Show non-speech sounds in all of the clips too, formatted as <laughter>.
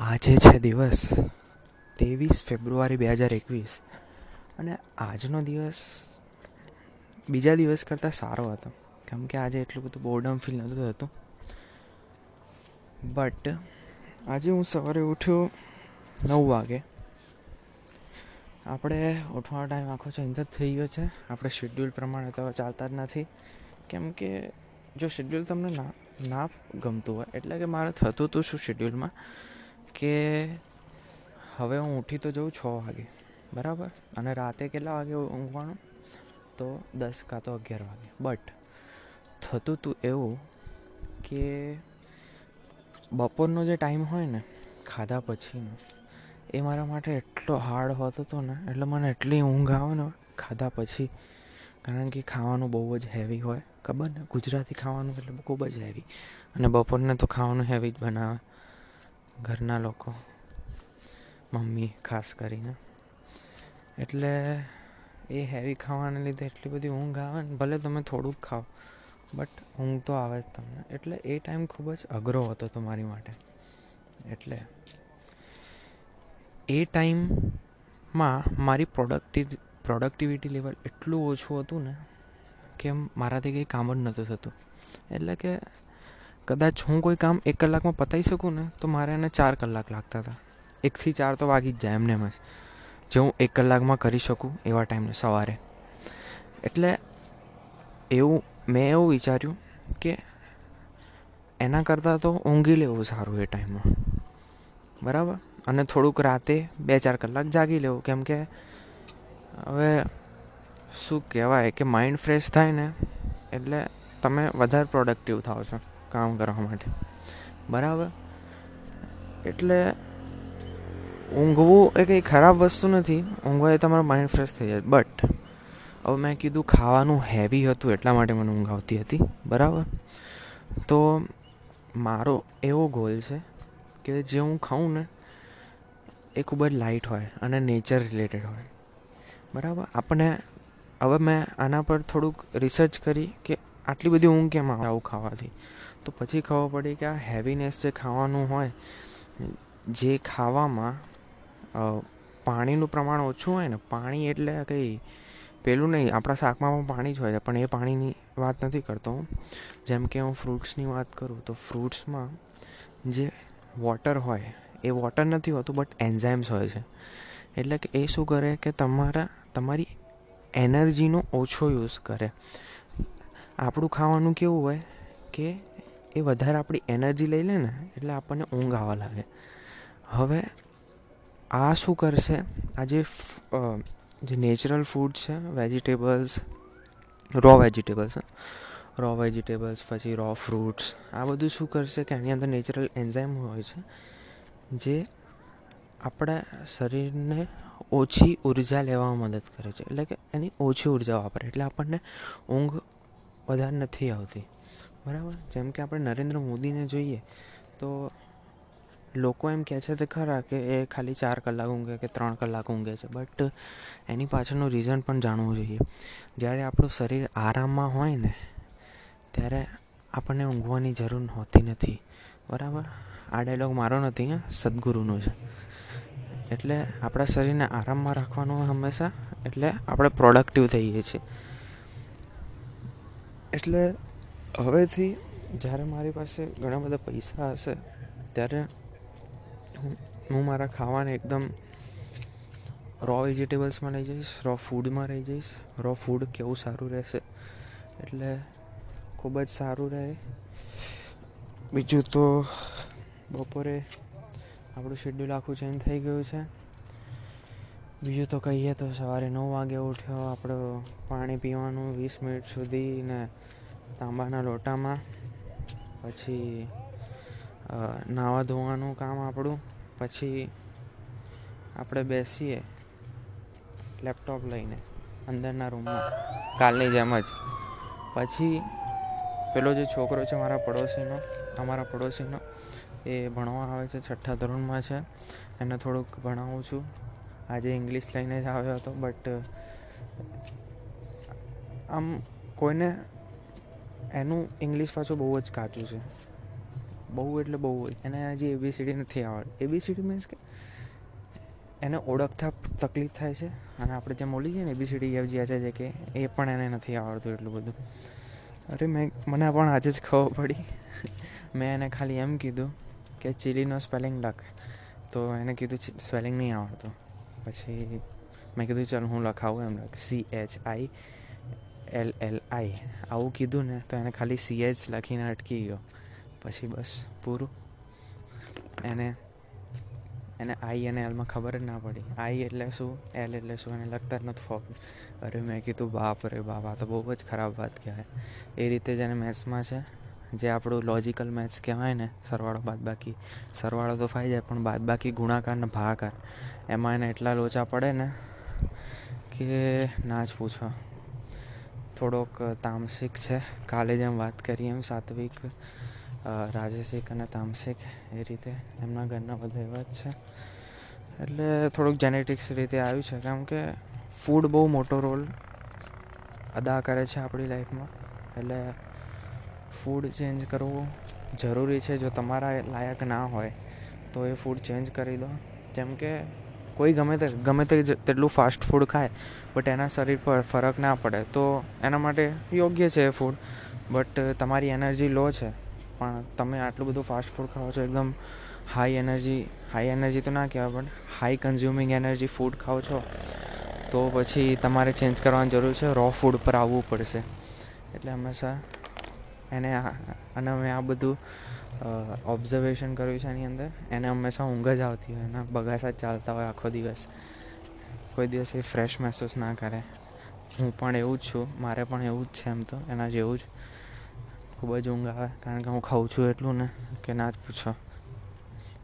આજે છે દિવસ ત્રેવીસ ફેબ્રુઆરી બે હજાર એકવીસ અને આજનો દિવસ બીજા દિવસ કરતાં સારો હતો. કેમ કે આજે એટલું બધું બોર્ડમ ફીલ નહોતું થતું. બટ આજે હું સવારે ઉઠ્યો નવ વાગે. આપણે ઉઠવાનો ટાઈમ આખો ચેન્જ જ થઈ ગયો છે. આપણે શેડ્યુલ પ્રમાણે તો ચાલતા જ નથી. કેમ કે જો શેડ્યુલ તમને ના ના ગમતું હોય, એટલે કે મારે થતું હતું શું શેડ્યુલમાં કે હવે હું ઉઠી તો જાઉં છ વાગે, બરાબર? અને રાતે કેટલા વાગે ઊંઘવાનું? તો દસ કાં તો અગિયાર વાગે. બટ થતું હતું એવું કે બપોરનો જે ટાઈમ હોય ને, ખાધા પછીનો, એ મારા માટે એટલો હાર્ડ હોતો હતો ને, એટલે મને એટલી ઊંઘ આવે ને ખાધા પછી, કારણ કે ખાવાનું બહુ જ હેવી હોય. ખબર ને? ગુજરાતી ખાવાનું એટલે ખૂબ જ હેવી અને બપોરને તો ખાવાનું હેવી જ બનાવે. ઘરના લોકો, મમ્મી ખાસ કરીને. એટલે એ હેવી ખાવાને લીધે એટલી બધી ઊંઘ આવે ને, ભલે તમે થોડુંક ખાઓ બટ ઊંઘ તો આવે જ તમને. એટલે એ ટાઈમ ખૂબ જ અઘરો હતો તમારી માટે. એટલે એ ટાઈમમાં મારી પ્રોડક્ટિવ પ્રોડક્ટિવિટી લેવલ એટલું ઓછું હતું ને, કે મારાથી કંઈ કામ જ નહોતું થતું. એટલે કે કદાચ હું કોઈ કામ એક કલાકમાં પતાવી શકું ને, તો મારે એને ચાર કલાક લાગતા હતા. એકથી ચાર તો વાગી જ જાય એમને એમ જ. જે હું એક કલાકમાં કરી શકું એવા ટાઈમને સવારે. એટલે એવું, મેં એવું વિચાર્યું કે એના કરતાં તો ઊંઘી લેવું સારું એ ટાઈમમાં. બરાબર? અને થોડુંક રાતે બે ચાર કલાક જાગી લેવું. કેમ કે હવે શું કહેવાય કે માઇન્ડ ફ્રેશ થાય ને, એટલે તમે વધારે પ્રોડક્ટિવ થાઓ છો. કામ કરવા માટે. બરાબર? એટલે ઊંઘવું એ કંઈ ખરાબ વસ્તુ નથી. ઊંઘવા એ તમારું માઇન્ડ ફ્રેશ થઈ જાય. બટ હવે મેં કીધું ખાવાનું હેવી હતું એટલા માટે મને ઊંઘ આવતી હતી. બરાબર? તો મારો એવો ગોલ છે કે જે હું ખાઉં ને, એ ખૂબ જ લાઇટ હોય અને નેચર રિલેટેડ હોય. બરાબર? આપણે, હવે મેં આના પર થોડુંક રિસર્ચ કરી કે આટલી બધી ઊંઘ કેમ આવે ખાવાથી? તો પછી ખબર પડી કે આ હેવીનેસ જે ખાવાનું હોય, જે ખાવામાં પાણીનું પ્રમાણ ઓછું હોય ને, પાણી એટલે કંઈ પેલું નહીં, આપણા શાકમાં પણ પાણી જ હોય છે, પણ એ પાણીની વાત નથી કરતો હું. જેમ કે હું ફ્રૂટ્સની વાત કરું તો ફ્રૂટ્સમાં જે વોટર હોય, એ વોટર નથી હોતું બટ એન્ઝાઇમ્સ હોય છે. એટલે કે એ શું કરે કે તમારા, તમારી એનર્જીનો ઓછો યુઝ કરે. આપણું ખાવાનું કેવું હોય કે એ વધારે આપણી એનર્જી લઈ લે ને, એટલે આપણને ઊંઘ આવવા લાગે. હવે આ શું કરશે? આ જે જે નેચરલ ફૂડ છે vegetables raw vegetables raw vegetables પછી રો ફ્રૂટ્સ આ બધું શું કરશે કે એની અંદર નેચરલ એન્ઝાઇમ હોય છે, જે આપણા શરીરને ઓછી ઊર્જા લેવામાં મદદ કરે છે. એટલે કે એની ઓછી ઊર્જા વાપરે, એટલે આપણને ઊંઘ વધારે નથી આવતી. બરાબર? જેમ કે આપણે નરેન્દ્ર મોદીને જોઈએ, તો લોકો એમ કહે છે તે ખરા કે એ ખાલી ચાર કલાક ઊંઘે કે ત્રણ કલાક ઊંઘે છે. બટ એની પાછળનું રીઝન પણ જાણવું જોઈએ. જ્યારે આપણું શરીર આરામમાં હોય ને, ત્યારે આપણને ઊંઘવાની જરૂર હોતી નથી. બરાબર? આ ડાયલોગ મારો નથી, હા, સદગુરુનો છે. એટલે આપણા શરીરને આરામમાં રાખવાનું હંમેશા, એટલે આપણે પ્રોડક્ટિવ થઈએ છીએ. એટલે હવેથી જ્યારે મારી પાસે ઘણા બધા પૈસા હશે, ત્યારે હું મારા ખાવાને એકદમ રો વેજીટેબલ્સમાં લઈ જઈશ રો ફૂડમાં રહી જઈશ. રો ફૂડ કેવું સારું રહેશે? એટલે ખૂબ જ સારું રહે. બીજું તો બપોરે આપણું શેડ્યુલ આખું ચેન્જ થઈ ગયું છે. બીજું તો કહીએ તો સવારે નવ વાગે ઉઠ્યો, આપણો પાણી પીવાનું વીસ મિનિટ સુધી ને તાંબાના લોટામાં. પછી નાવા ધોવાનું કામ આપણું. પછી, આપણે બેસીએ લેપટોપ લઈને અંદરના રૂમમાં, કાલની જેમ જ. પછી, પેલો જે છોકરો છે મારા પડોશીનો, અમારા પડોશીનો, એ ભણવા આવે છે, છઠ્ઠા ધોરણમાં છે. એને થોડુંક ભણાવું છું. આજે ઇંગ્લિશ લઈને જ આવ્યો હતો, બટ, આમ કોઈને એનું ઇંગ્લિશ પાછું બહુ જ કાચું છે. બહુ એટલે બહુ એને હજી એબીસીડી નથી આવડતી. એબીસીડી મીન્સ કે એને ઓળખતા તકલીફ થાય છે. અને આપણે જેમ બોલી છીએ ને એબીસીડી એફ જે છે કે એ પણ એને નથી આવડતું એટલું બધું. અરે મેં, મને પણ આજે જ ખબર પડી. મેં એને ખાલી એમ કીધું કે ચીલીનો સ્પેલિંગ લખ. તો એને કીધું સ્પેલિંગ નહીં આવડતું. પછી મેં કીધું ચાલ, હું લખાવું એમ લખ. C H I L L I આવું કીધું ને તો એને ખાલી સી એચ લખીને અટકી ગયો. પછી બસ, પૂરું. એને એને આઈ અને એલમાં ખબર જ ના પડી. આઈ એટલે શું? એલ એટલે શું? એને લખતા જ નથી ફોર્મ અરે મેં કીધું, બાપ રે બાપ, આ તો બહુ જ ખરાબ વાત કહેવાય. એ રીતે જ એને મેથ્સમાં છે. જે આપણું લોજિકલ મેથ્સ કહેવાય ને, સરવાળો બાદ બાકી સરવાળો તો ફાઈ જાય, પણ બાદ બાકી ગુણાકાર ને ભાગાકાર. એમાં એને એટલા લોચા પડે ને કે ના જ પૂછો. થોડોક તામસિક છે. કાલે જેમ વાત કરી એમ સાત્વિક રાજસિક અને તામસિક એ રીતે એમના ઘરના બધા એવા જ છે. એટલે થોડુંક જેનેટિક્સ રીતે આવ્યું છે. કેમ કે ફૂડ બહુ મોટો રોલ અદા કરે છે આપણી લાઈફમાં એટલે ફૂડ ચેન્જ કરવું જરૂરી છે. જો તમારા લાયક ના હોય, તો એ ફૂડ ચેન્જ કરી દો. જેમ કે કોઈ ગમે તે ગમે તે તેટલું ફાસ્ટ ફૂડ ખાય બટ એના શરીર પર ફરક ના પડે. તો એના માટે યોગ્ય છે એ ફૂડ બટ તમારી એનર્જી લો છે. પણ તમે આટલું બધું ફાસ્ટ ફૂડ ખાઓ છો, એકદમ હાઈ એનર્જી હાઈ એનર્જી તો ના કહેવાય પણ હાઈ કન્ઝ્યુમિંગ એનર્જી ફૂડ ખાઓ છો, તો પછી તમારે ચેન્જ કરવાની જરૂર છે રો ફૂડ પર આવવું પડશે. એટલે હંમેશા એને અને અમે આ બધું ઓબ્ઝર્વેશન કર્યું છે એની અંદર. એને હંમેશા ઊંઘ જ આવતી હોય. એના બગાસા ચાલતા હોય આખો દિવસ. કોઈ દિવસ એ ફ્રેશ મહેસૂસ ના કરે. હું પણ એવું જ છું. મારે પણ એવું જ છે એમ તો. એના જેવું જ ખૂબ જ ઊંઘ આવે. કારણ કે હું ખાઉં છું એટલું ને, કે ના જ પૂછો.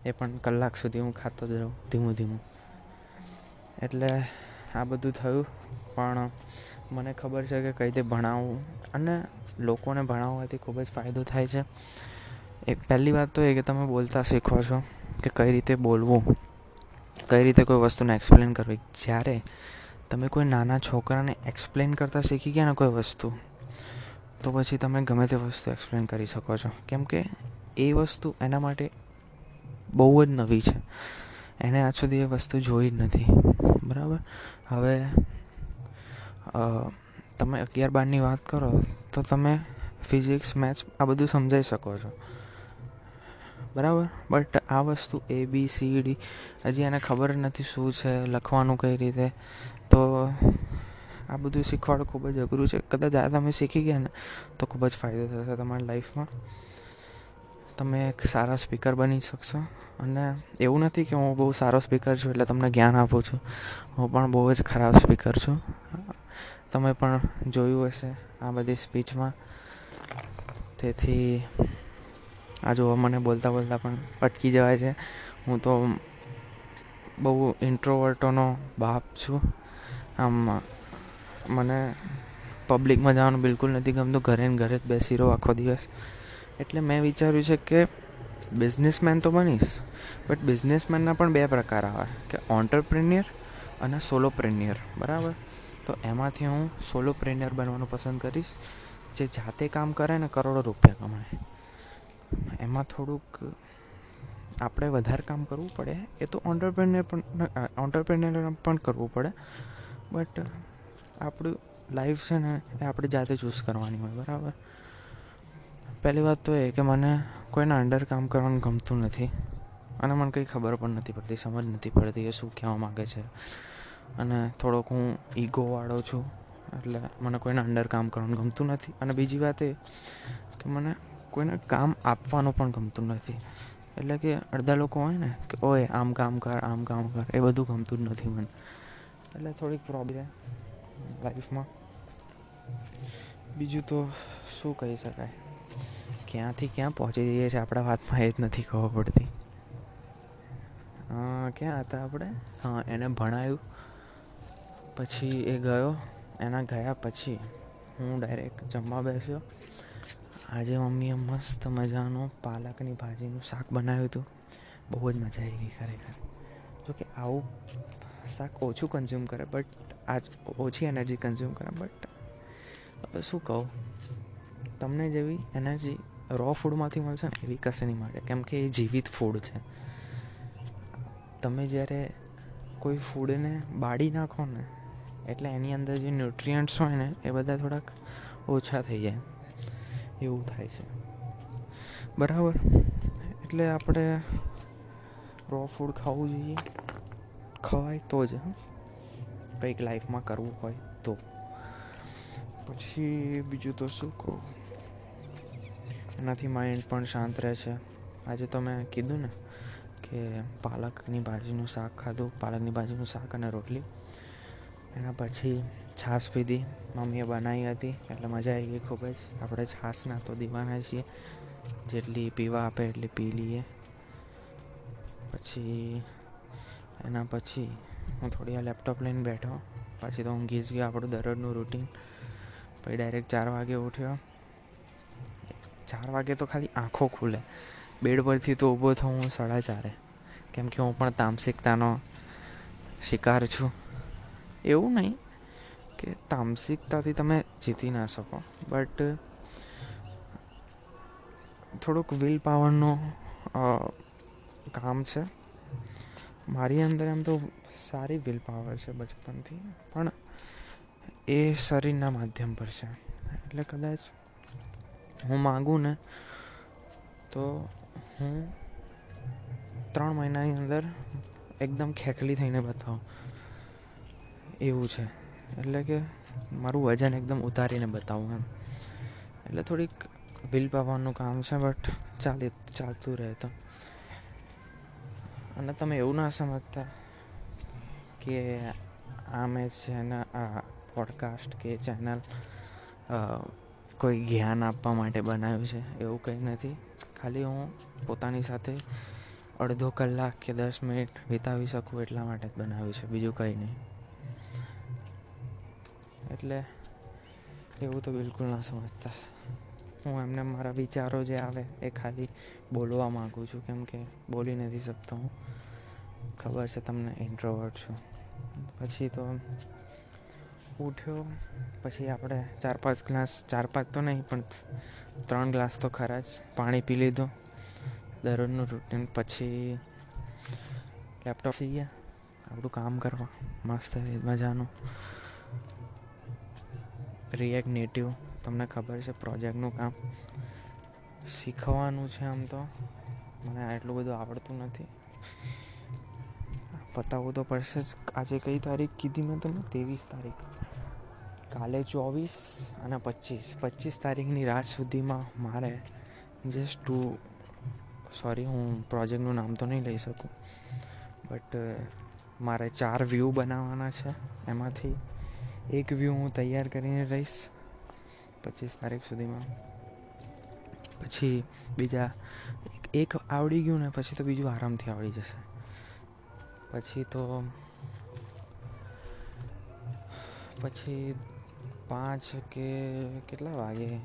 એ પણ કલાક સુધી હું ખાતો જ રહું, ધીમું ધીમું. એટલે આ બધું થયું. પણ મને ખબર છે કે કઈ રીતે ભણાવવું અને લોકોને ભણાવવાથી ખૂબ જ ફાયદો થાય છે. એક પહેલી વાત તો એ કે તમે બોલતા શીખો છો કે કઈ રીતે બોલવું. કઈ રીતે કોઈ વસ્તુને એક્સપ્લેન કરવી. જ્યારે તમે કોઈ નાના છોકરાને એક્સપ્લેન કરતાં શીખી ગયા ને કોઈ વસ્તુ, તો પછી તમે ગમે તે વસ્તુ એક્સપ્લેન કરી શકો છો. કેમ કે એ વસ્તુ એના માટે બહુ જ નવી છે. એને આજ સુધી એ વસ્તુ જોઈ જ નથી. બરાબર? હવે તમે અગિયાર બારની વાત કરો, તો તમે ફિઝિક્સ, મેથ્સ આ બધું સમજાવી શકો છો. બરાબર? બટ આ વસ્તુ એ બી સી ડી હજી એને ખબર નથી શું છે, લખવાનું કઈ રીતે. તો આ બધું શીખવાડવું ખૂબ જ અઘરું છે. કદાચ આ તમે શીખી ગયા ને, તો ખૂબ જ ફાયદો થશે તમારી લાઈફમાં તમે એક સારા સ્પીકર બની શકશો. અને એવું નથી કે હું બહુ સારો સ્પીકર છું એટલે તમને જ્ઞાન આપું છું. હું પણ બહુ જ ખરાબ સ્પીકર છું. તમે પણ જોયું હશે આ બધી સ્પીચમાં. તેથી આ જોવા મને બોલતા બોલતા પણ અટકી જવાય છે. હું તો બહુ ઇન્ટ્રોવર્ટોનો બાપ છું. આમ, મને પબ્લિકમાં જવાનું બિલકુલ નથી ગમતું. ઘરે ને ઘરે જ બેસી રહો આખો દિવસ. એટલે મેં વિચાર્યું છે કે બિઝનેસમેન તો બનીશ બટ બિઝનેસમેનના પણ બે પ્રકાર આવે. કે ઓન્ટરપ્રિન્યર અને સોલોપ્રેન્યર બરાબર? તો એમાંથી હું સોલોપ્રેન્યર બનવાનું પસંદ કરીશ, જે જાતે કામ કરે ને કરોડો રૂપિયા કમાય. એમાં થોડુંક આપણે વધારે કામ કરવું પડે, એ તો ઓન્ટરપ્રેન્યર પણ ઓન્ટરપ્રિન્યર પણ કરવું પડે બટ આપણું લાઈફ છે ને એ આપણે જાતે ચૂઝ કરવાની હોય, બરાબર? પહેલી વાત તો એ કે મને કોઈના અંડર કામ કરવાનું ગમતું નથી. અને મને કંઈ ખબર પણ નથી પડતી, સમજ નથી પડતી એ શું કહેવા માગે છે. અને થોડોક હું ઈગોવાળો છું, એટલે મને કોઈના અંડર કામ કરવાનું ગમતું નથી. અને બીજી વાત એ કે મને કોઈને કામ આપવાનું પણ ગમતું નથી. એટલે કે અડધા લોકો હોય ને કે, ઓય, આમ કામ કર, આમ કામ કર. એ બધું ગમતું જ નથી મને. એટલે થોડીક પ્રોબ્લેમ લાઈફમાં બીજું તો શું કહી શકાય? ક્યાંથી ક્યાં પહોંચી જઈએ છીએ આપણા વાતમાં એ જ નથી ખબર પડતી. ક્યાં હતા આપણે? હા એને ભણાયું. પછી એ ગયો. એના ગયા પછી હું ડાયરેક્ટ જમવા બેસ્યો. આજે મમ્મીએ મસ્ત મજાનું પાલકની ભાજીનું શાક બનાવ્યું હતું. બહુ જ મજા આવી ગઈ ખરેખર. જોકે આવું શાક ઓછું કન્ઝ્યુમ કરે બટ આજ ઓછી એનર્જી કન્ઝ્યુમ કરે બટ શું કહું? તમને જેવી એનર્જી રો ફૂડમાંથી મળશે ને એવી કશે નહીં મળે કેમ કે એ જીવિત ફૂડ છે. તમે જ્યારે કોઈ ફૂડને બાળી નાખો ને, એટલે એની અંદર જે ન્યુટ્રિયન્ટ્સ હોય ને, એ બધા થોડાક ઓછા થઈ જાય. એવું થાય છે. બરાબર? એટલે આપણે રો ફૂડ ખાવું જોઈએ. ખવાય તો જ કંઈક લાઈફમાં કરવું હોય તો. પછી બીજું તો શું કહું? એનાથી માઇન્ડ પણ શાંત રહે છે. આજે તો મેં કીધું ને કે પાલકની ભાજીનું શાક ખાધું, પાલકની ભાજીનું શાક અને રોટલી. એના પછી છાશ પીધી, મમ્મીએ બનાવી હતી, એટલે મજા આવી ગઈ ખૂબ જ. આપણે છાશના તો દીવાના છીએ. જેટલી પીવા આપે એટલી પી લઈએ. પછી એના પછી હું થોડી આ લેપટોપ લઈને બેઠો. પછી તો ઊંઘી જ ગયો આપણું દરરોજનું રૂટીન પછી ડાયરેક્ટ ચાર વાગે ઉઠ્યો. ચાર વાગે તો ખાલી આંખો ખુલે. બેડ પરથી તો ઊભો થઉં હું સાડા ચારે. કેમ કે હું પણ તામસિકતાનો શિકાર છું. એવું નહીં કે તામસિકતાથી તમે જીતી ના શકો. બટ થોડુંક વિલ પાવરનો કામ છે. મારી અંદર એમ તો સારી વિલ પાવર છે બચપનથી. પણ એ શરીરના માધ્યમ પર છે. એટલે કદાચ હું માગું ને, તો હું ત્રણ મહિનાની અંદર એકદમ ખેખલી થઈને બતાવું. એવું છે. એટલે કે મારું વજન એકદમ ઉતારીને બતાવું એમ. એટલે થોડીક બિલ પાવાનું કામ છે, બટ ચાલે, ચાલતું રહે તો. અને તમે એવું ના સમજતા કે આ મેં છે ને આ પોડકાસ્ટ કે ચેનલ કોઈ જ્ઞાન આપવા માટે બનાવ્યું છે, એવું કંઈ નથી. ખાલી હું પોતાની સાથે અડધો કલાક કે દસ મિનિટ વિતાવી શકું એટલા માટે જ બનાવ્યું છે, બીજું કંઈ નહીં. એટલે એવું તો બિલકુલ ના સમજતા. હું એમને મારા વિચારો જે આવે એ ખાલી બોલવા માગું છું, કેમ કે બોલી નથી શકતો હું. ખબર છે તમને ઇન્ટ્રોવર્ટ છું. પછી તો ઉઠ્યો, પછી આપણે ચાર પાંચ ગ્લાસ, ચાર પાંચ તો નહીં, પણ ત્રણ ગ્લાસ તો ખરા જ પાણી પી લીધું. દરરોજનું રૂટીન પછી લેપટોપ સી ગયા આપણું કામ કરવા, મસ્ત મજાનું. રિએક્ટ નેટિવ તમને ખબર છે પ્રોજેક્ટનું કામ. શીખવાનું છે આમ તો. મને આટલું બધું આવડતું નથી. પતાવવું તો પડશે જ. આજે કઈ તારીખ કીધી મેં તમને? ત્રેવીસ તારીખ. કાલે ચોવીસ અને પચીસ. પચીસ તારીખની રાત સુધીમાં મારે જસ્ટ ટુ સોરી હું પ્રોજેક્ટનું નામ તો નહીં લઈ શકું. બટ મારે ચાર વ્યૂ બનાવવાના છે. એમાંથી એક વ્યૂ હું તૈયાર કરીને રહીશ પચીસ તારીખ સુધીમાં. પછી બીજા એક આવડી ગયું ને પછી તો બીજું આરામથી આવડી જશે. પછી તો, પછી પાંચ કે કેટલા વાગે?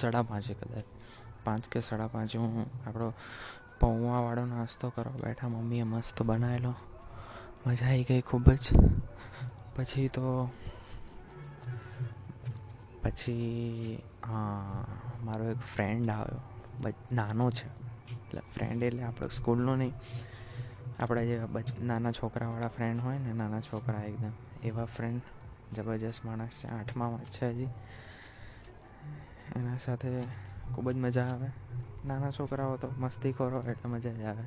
સાડા પાંચે કદાચ. પાંચ કે સાડા પાંચે હું આપણો પૌવાવાળો નાસ્તો કરવા બેઠા, મમ્મીએ મસ્ત બનાવેલો. મજા આવી ગઈ ખૂબ જ. પછી તો, પછી મારો એક ફ્રેન્ડ આવ્યો. નાનો છે. એટલે ફ્રેન્ડ એટલે આપણો સ્કૂલનો નહીં. આપણા જે નાના છોકરાવાળા ફ્રેન્ડ હોય ને, નાના છોકરા એકદમ. એવા ફ્રેન્ડ જબરજસ્ત માણસ છે. આઠમામાં છે હજી. એના સાથે ખૂબ જ મજા આવે. નાના છોકરાઓ તો મસ્તી કરો એટલે મજા જ આવે.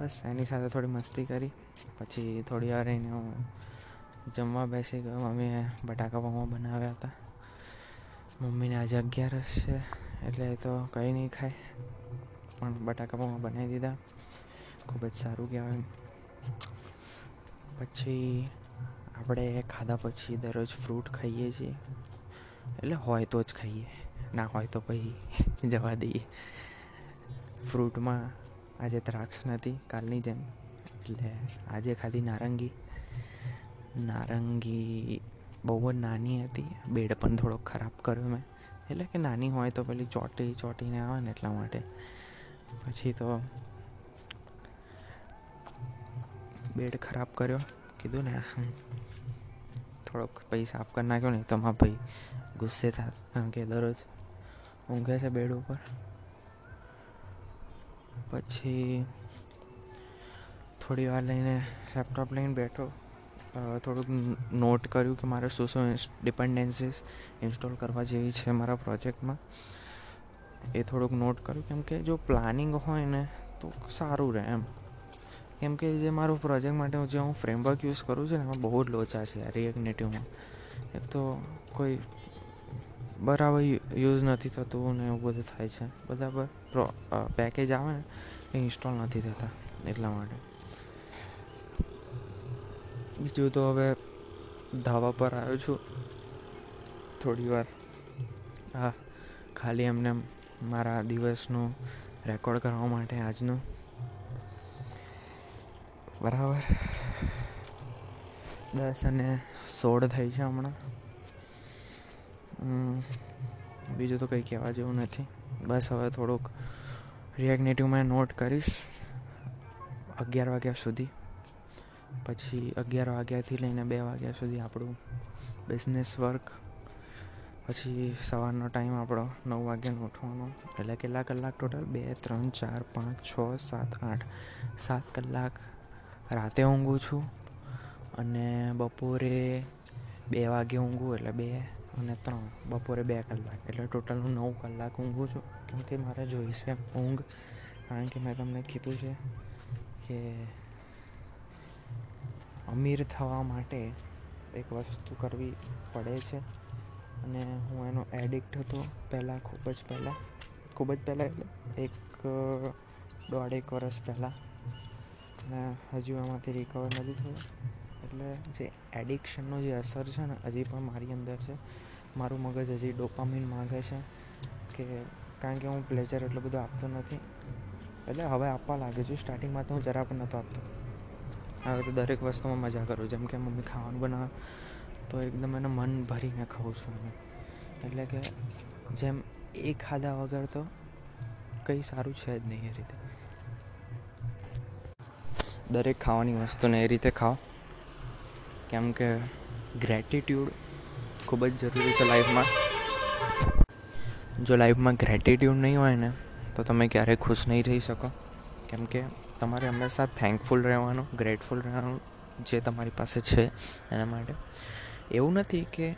બસ એની સાથે થોડી મસ્તી કરી. પછી થોડી વાર એને હું જમવા બેસી ગયો. મમ્મીએ બટાકા પૌવા બનાવ્યા હતા. મમ્મીને આજે અગિયારસ છે, એટલે તો કંઈ નહીં ખાય. પણ બટાકા પૌવા બનાવી દીધા. ખૂબ જ સારું કહેવાય. પછી આપણે ખાધા પછી દરરોજ ફ્રૂટ ખાઈએ છીએ. એટલે હોય તો જ ખાઈએ, ના હોય તો પછી <laughs> જવા દઈએ. ફ્રૂટમાં આજે દ્રાક્ષ નથી, કાલની જેમ. એટલે આજે ખાધી નારંગી. નારંગી બહુ જ નાની હતી, બેડ પણ થોડો ખરાબ કર્યો મેં. એટલે કે નાની હોય તો પેલી ચોટી ચોટીને આવે ને એટલા માટે. પછી તો બેડ ખરાબ કર્યો. કીધું ને થોડોક પૈસા સાફ કરી નાખ્યો ને, તો ભાઈ ગુસ્સે થાય કારણ કે, દરરોજ ઊંઘે છે બેડ ઉપર. પછી થોડી વાર લઈને લેપટોપ લઈને બેઠો. થોડુંક નોટ કર્યું કે મારે શું શું ડિપેન્ડન્સીસ ઇન્સ્ટોલ કરવા જેવી છે મારા પ્રોજેક્ટમાં એ થોડુંક નોટ કર્યું કેમ કે, જો પ્લાનિંગ હોય ને, તો સારું રહે એમ. કેમ કે જે મારું પ્રોજેક્ટ માટે જે હું ફ્રેમવર્ક યુઝ કરું છું ને, એમાં બહુ જ લોચા છે રિએક્ટ નેટિવમાં એક તો કોઈ બરાબર યુઝ નથી થતું ને એવું બધું થાય છે. બધા પેકેજ આવે ને, એ ઇન્સ્ટોલ નથી થતા એટલા માટે. બીજું તો હવે ધાબા પર આવ્યો છું. થોડી વાર. હા, ખાલી એમને મારા દિવસનું રેકોર્ડ કરવા માટે આજનું. બરાબર. દસ અને સોળ થઈ છે હમણાં. બીજું તો કંઈ કહેવા જેવું નથી. બસ હવે થોડુંક રિએક્નેટિવમાં નોટ કરીશ. અગિયાર વાગ્યા સુધી. પછી અગિયાર વાગ્યાથી લઈને બે વાગ્યા સુધી આપણું બિઝનેસ વર્ક પછી સવારનો ટાઈમ આપણો નવ વાગ્યાનો ઉઠવાનો. એટલે કેટલા કલાક ટોટલ બે, ત્રણ, ચાર, પાંચ, છ, સાત, આઠ. સાત કલાક રાતે ઊંઘું છું અને બપોરે બે વાગે ઊંઘું એટલે બે અને ત્રણ. બપોરે બે કલાક. એટલે ટોટલ હું નવ કલાક ઊંઘું છું. કેમ કે મારે જોઈશે ઊંઘ. કારણ કે મેં તમને કીધું છે કે અમીર થવા માટે એક વસ્તુ કરવી પડે છે. અને હું એનો એડિક્ટ હતો પહેલાં ખૂબ જ પહેલાં. ખૂબ જ પહેલાં એટલે એક દોઢેક વર્ષ પહેલાં. અને હજુ એમાંથી રિકવર નથી થયું. એટલે જે એડિક્શનનો જે અસર છે ને, હજી પણ મારી અંદર છે. મારું મગજ હજી ડોપામીન માગે છે કે કારણ કે હું પ્લેઝર એટલું બધું આપતો નથી. એટલે હવે આપવા લાગે છું. સ્ટાર્ટિંગમાં તો હું જરા પણ નહોતો આપતો. હવે તો દરેક વસ્તુમાં મજા કરું. જેમ કે મમ્મી ખાવાનું બનાવે, તો એકદમ એને મન ભરીને ખાઉં છું હું. એટલે કે જેમ એ ખાધા વગર તો કંઈ સારું છે જ નહીં એ રીતે. દરેક ખાવાની વસ્તુને એ રીતે ખાઓ. કેમ કે ગ્રેટિટ્યૂડ ખૂબ જ જરૂરી છે લાઈફમાં જો લાઈફમાં ગ્રેટિટ્યૂડ નહીં હોય ને, તો તમે ક્યારેય ખુશ નહીં રહી શકો. કેમ કે તમારે હંમેશા થેન્કફુલ રહેવાનું ગ્રેટફુલ રહેવાનું જે તમારી પાસે છે એના માટે. એવું નથી કે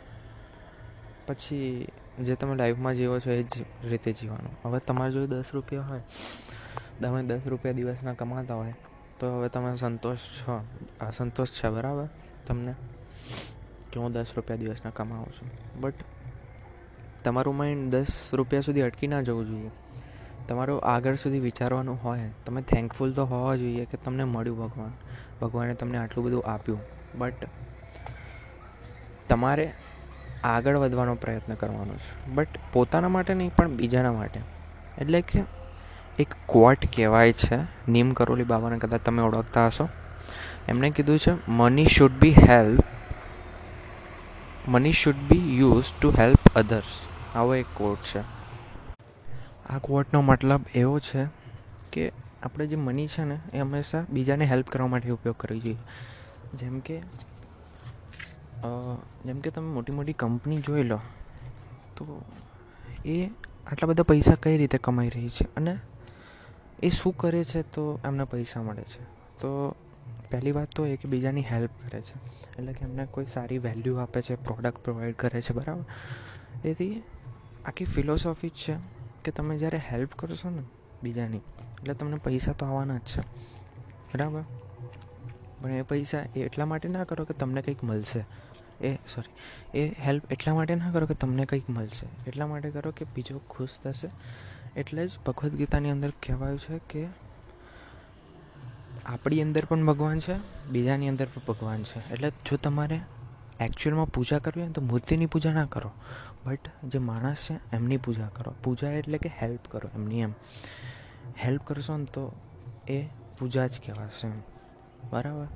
પછી જે તમે લાઈફમાં જીવો છો એ જ રીતે જીવવાનું. હવે તમારે જો દસ રૂપિયા હોય, તમે દસ રૂપિયા દિવસના કમાતા હોય તો હવે તમે સંતોષ છો. સંતોષ છે બરાબર તમને? કે હું દસ રૂપિયા દિવસના કમાવું છું. બટ તમારું માઇન્ડ દસ રૂપિયા સુધી અટકી ના જવું જોઈએ. તમારું આગળ સુધી વિચારવાનું હોય, તમે થેન્કફુલ તો હોવા જોઈએ કે તમને મળ્યું ભગવાન. ભગવાને તમને આટલું બધું આપ્યું. બટ તમારે આગળ વધવાનો પ્રયત્ન કરવાનો છે. બટ પોતાના માટે નહીં, પણ બીજાના માટે. એટલે કે એક કોટ કહેવાય છે. નીમ કરોલી બાબાને કદાચ તમે ઓળખતા હશો. એમણે કીધું છે money should be help money should be use to help others આવો એક કોટ છે. આ કોટનો મતલબ એવો છે કે આપણે જે મની છે ને, એ હંમેશા બીજાને હેલ્પ કરવા માટે ઉપયોગ કરવી જોઈએ. જેમ કે જેમ કે તમે મોટી મોટી કંપની જોઈ લો, તો એ આટલા બધા પૈસા કઈ રીતે કમાઈ રહી છે? અને એ શું કરે છે તો એમને પૈસા મળે છે. તો પહેલી વાત તો એ કે બીજાની હેલ્પ કરે છે. એટલે કે એમને કોઈ સારી વેલ્યુ આપે છે પ્રોડક્ટ પ્રોવાઈડ કરે છે, બરાબર? એથી આખી ફિલોસોફી જ છે કે તમે જ્યારે હેલ્પ કરશો ને બીજાની, એટલે તમને પૈસા તો આવવાના જ છે. બરાબર? પણ એ પૈસા એ એટલા માટે ના કરો કે તમને કંઈક મળશે. એ સોરી એ હેલ્પ એટલા માટે ના કરો કે તમને કંઈક મળશે. એટલા માટે કરો કે બીજો ખુશ થશે. એટલે જ ભગવદ્ ગીતાની અંદર કહેવાયું છે કે આપણી અંદર પણ ભગવાન છે, બીજાની અંદર પણ ભગવાન છે. એટલે જો તમારે એકચ્યુઅલમાં પૂજા કરવી હોય તો મૂર્તિની પૂજા ના કરો. બટ જે માણસ છે, એમની પૂજા કરો. પૂજા એટલે કે હેલ્પ કરો એમની એમ. હેલ્પ કરશો ને તો એ પૂજા જ કહેવાશે એમ. બરાબર?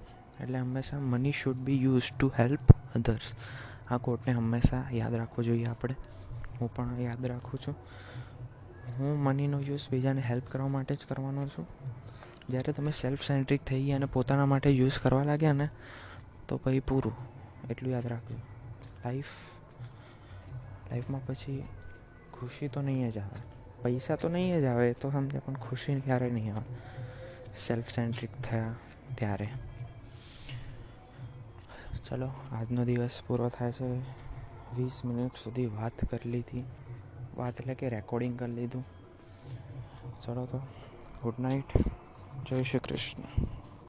એટલે હંમેશા money should be use to help others આ કોટને હંમેશા યાદ રાખવો જોઈએ આપણે. હું પણ યાદ રાખું છું. હું મનીનો યુઝ બીજાને હેલ્પ કરવા માટે જ કરવાનો છું. જ્યારે તમે સેલ્ફ સેન્ટ્રિક થઈ ગયા અને પોતાના માટે યુઝ કરવા લાગ્યા ને, તો પછી પૂરું. એટલું યાદ રાખજો. લાઈફ લાઈફમાં પછી ખુશી તો નહીં જ આવે. પૈસા તો નહીં જ આવે, તો સમજે, પણ ખુશી ક્યારે નહીં આવે? સેલ્ફ સેન્ટ્રિક થયા ત્યારે. ચલો, આજનો દિવસ પૂરો થાય છે. વીસ મિનિટ સુધી વાત કરી લીધી. વાત એટલે કે રેકોર્ડિંગ કરી લીધું. ચલો તો ગુડ નાઇટ જય શ્રી કૃષ્ણ.